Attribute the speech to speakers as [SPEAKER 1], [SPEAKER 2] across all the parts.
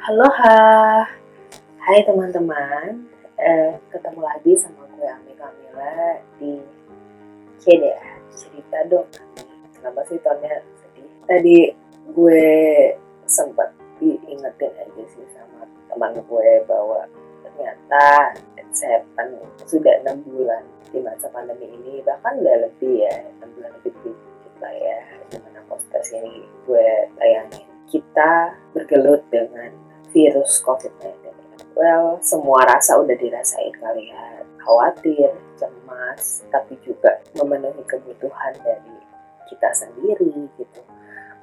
[SPEAKER 1] Halo, ha. Hai teman-teman. Eh, ketemu lagi sama gue Ami Kamila di CDA cerita dong. Kenapa sih tonnya sedih? Tadi gue sempat diingetin aja sih sama teman gue bahwa ternyata setan sudah enam bulan di masa pandemi ini bahkan udah lebih ya enam bulan lebih dikit lah ya di mana podcast ini gue tayangin kita bergelut dengan virus COVID-19. Well, semua rasa udah dirasain kali ya. Khawatir, cemas, tapi juga memenuhi kebutuhan dari kita sendiri gitu.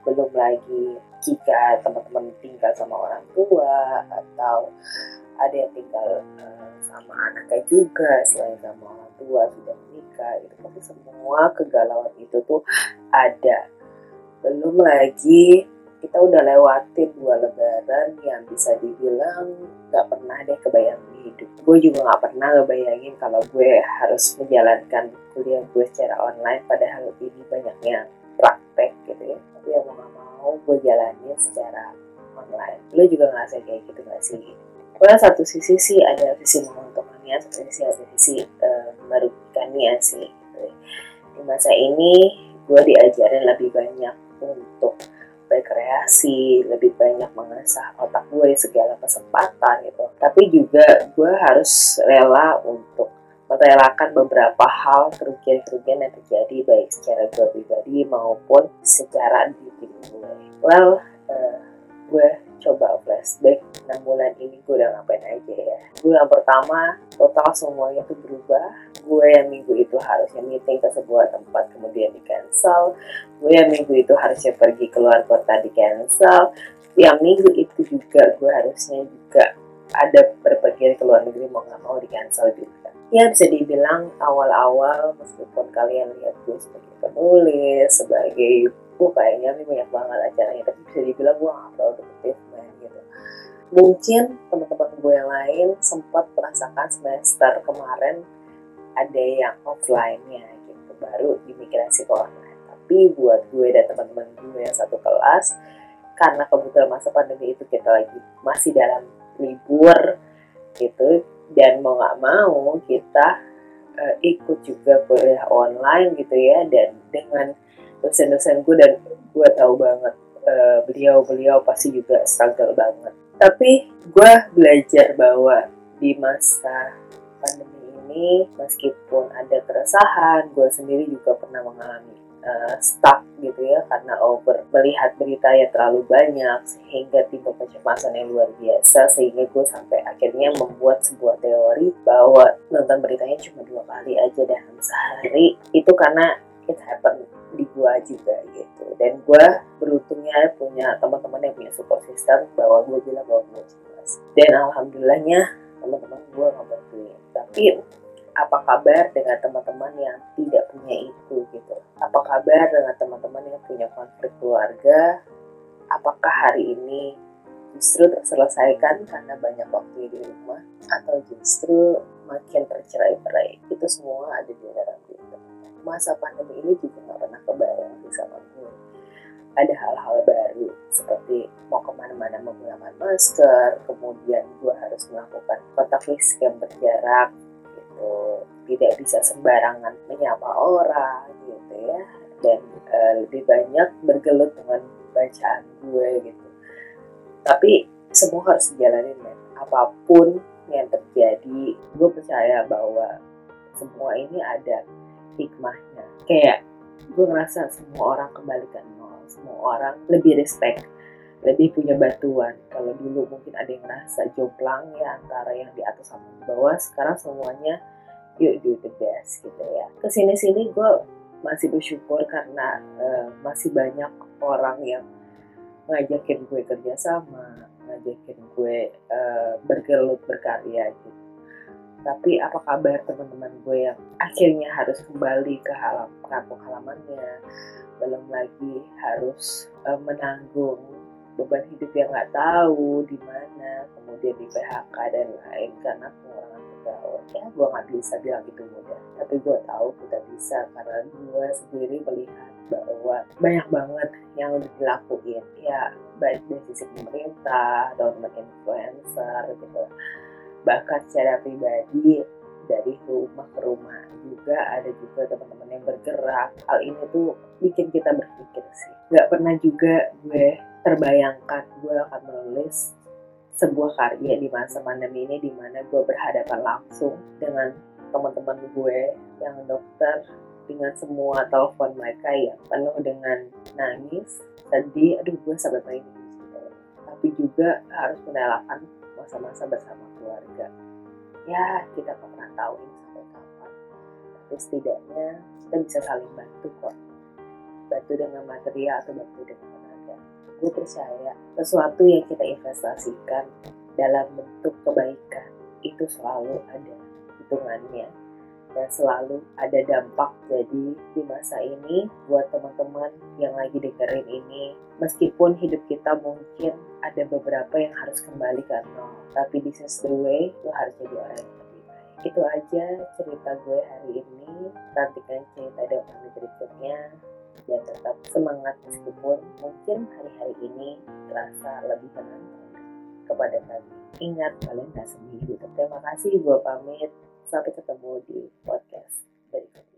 [SPEAKER 1] Belum lagi jika teman-teman tinggal sama orang tua atau ada yang tinggal uh, sama anaknya juga selain sama orang tua sudah menikah itu pasti semua kegalauan itu tuh ada belum lagi kita udah lewatin dua lebaran yang bisa dibilang gak pernah deh kebayang di hidup gue juga gak pernah ngebayangin kalau gue harus menjalankan kuliah gue secara online padahal ini banyaknya praktek gitu ya tapi yang mau gak mau gue jalanin secara online lo juga ngerasa kayak gitu gak sih Well, satu sisi sih ada sisi menguntungkannya, satu sisi ada sisi uh, merugikannya sih. Gitu. Di masa ini gue diajarin lebih banyak untuk berkreasi, lebih banyak mengasah otak gue segala kesempatan gitu. Tapi juga gue harus rela untuk merelakan beberapa hal kerugian-kerugian yang terjadi baik secara gue pribadi maupun secara di tim gue. Well, uh, gue coba flashback 6 bulan ini gue udah ngapain aja ya bulan pertama total semuanya tuh berubah. Gue yang minggu itu harusnya meeting ke sebuah tempat kemudian di cancel. Gue yang minggu itu harusnya pergi keluar kota di cancel. Yang minggu itu juga gue harusnya juga ada berpergian ke luar negeri mau nggak mau di cancel juga. Ya bisa dibilang awal-awal meskipun kalian lihat gue sebagai penulis sebagai gue kayaknya banyak banget acaranya tapi bisa dibilang gue gak man gitu. Mungkin gue yang lain sempat merasakan semester kemarin ada yang offline-nya gitu baru dimigrasi ke online tapi buat gue dan teman-teman gue yang satu kelas karena kebetulan masa pandemi itu kita lagi masih dalam libur gitu dan mau nggak mau kita uh, ikut juga kuliah online gitu ya dan dengan dosen-dosen gue dan gue tahu banget beliau-beliau uh, pasti juga struggle banget. Tapi gue belajar bahwa di masa pandemi ini meskipun ada keresahan, gue sendiri juga pernah mengalami uh, stuck gitu ya karena over melihat berita yang terlalu banyak sehingga timbul kecemasan yang luar biasa sehingga gue sampai akhirnya membuat sebuah teori bahwa nonton beritanya cuma dua kali aja dalam sehari itu karena it happen gua juga gitu. Dan gua beruntungnya punya teman-teman yang punya support system bahwa gua bilang bahwa gua cemas dan alhamdulillahnya teman-teman gua ngebantuin tapi apa kabar dengan teman-teman yang tidak punya itu gitu? Apa kabar dengan teman-teman yang punya konflik keluarga? Apakah hari ini justru terselesaikan karena banyak waktu di rumah? Atau justru makin tercerai-berai? Itu semua ada di dalam diri masa pandemi ini juga ada hal-hal baru seperti mau ke mana-mana menggunakan masker kemudian gue harus melakukan kontak fisik yang berjarak gitu. Tidak bisa sembarangan menyapa orang gitu ya. Dan uh, lebih banyak bergelut dengan bacaan gue gitu. Tapi semua harus dijalanin men. Apa pun yang terjadi gue percaya bahwa semua ini ada hikmahnya. Kayak gue ngerasa semua orang kembali ke nol semua orang lebih respect lebih punya batuan. Kalau dulu mungkin ada yang ngerasa jomplang ya antara yang di atas sama di bawah sekarang semuanya yuk do the best gitu ya. Ke sini sini gue masih bersyukur karena uh, masih banyak orang yang ngajakin gue kerja sama ngajakin gue uh, bergelut berkarya gitu tapi apa kabar teman-teman gue yang akhirnya harus kembali ke halam kampung halamannya? Belum lagi harus uh, menanggung beban hidup yang nggak tahu di mana kemudian di PHK dan lain karena pengurangan pegawai. Ya gue nggak bisa bilang itu mudah. Tapi gue tahu kita bisa karena gue sendiri melihat bahwa banyak banget yang udah dilakuin. Ya baik dari sisi pemerintah teman-teman influencer gitu bahkan secara pribadi dari rumah ke rumah juga ada juga teman-teman yang bergerak. Hal ini tuh bikin kita berpikir sih. Nggak pernah juga gue terbayangkan gue akan menulis sebuah karya di masa pandemi ini di mana gue berhadapan langsung dengan teman-teman gue yang dokter dengan semua telepon mereka yang penuh dengan nangis, sedih, aduh gue sampai gitu. Tapi juga harus menelakan masa-masa bersama keluarga. Ya, kita pernah tahu ini sampai kapan. Tapi setidaknya kita bisa saling bantu kok. Bantu dengan material atau bantu dengan tenaga. Gue percaya sesuatu yang kita investasikan dalam bentuk kebaikan itu selalu ada hitungannya dan selalu ada dampak jadi di masa ini buat teman-teman yang lagi dengerin ini. Meskipun hidup kita mungkin ada beberapa yang harus kembali ke nol tapi this is the way lo harus jadi orang yang lebih baik. Itu aja cerita gue hari ini. Nantikan cerita dengan berikutnya. Dan tetap semangat meskipun mungkin hari-hari ini terasa lebih tenang kepada kami. Ingat kalian gak sendiri. Terima kasih gue pamit Sampai ketemu di podcast berikutnya.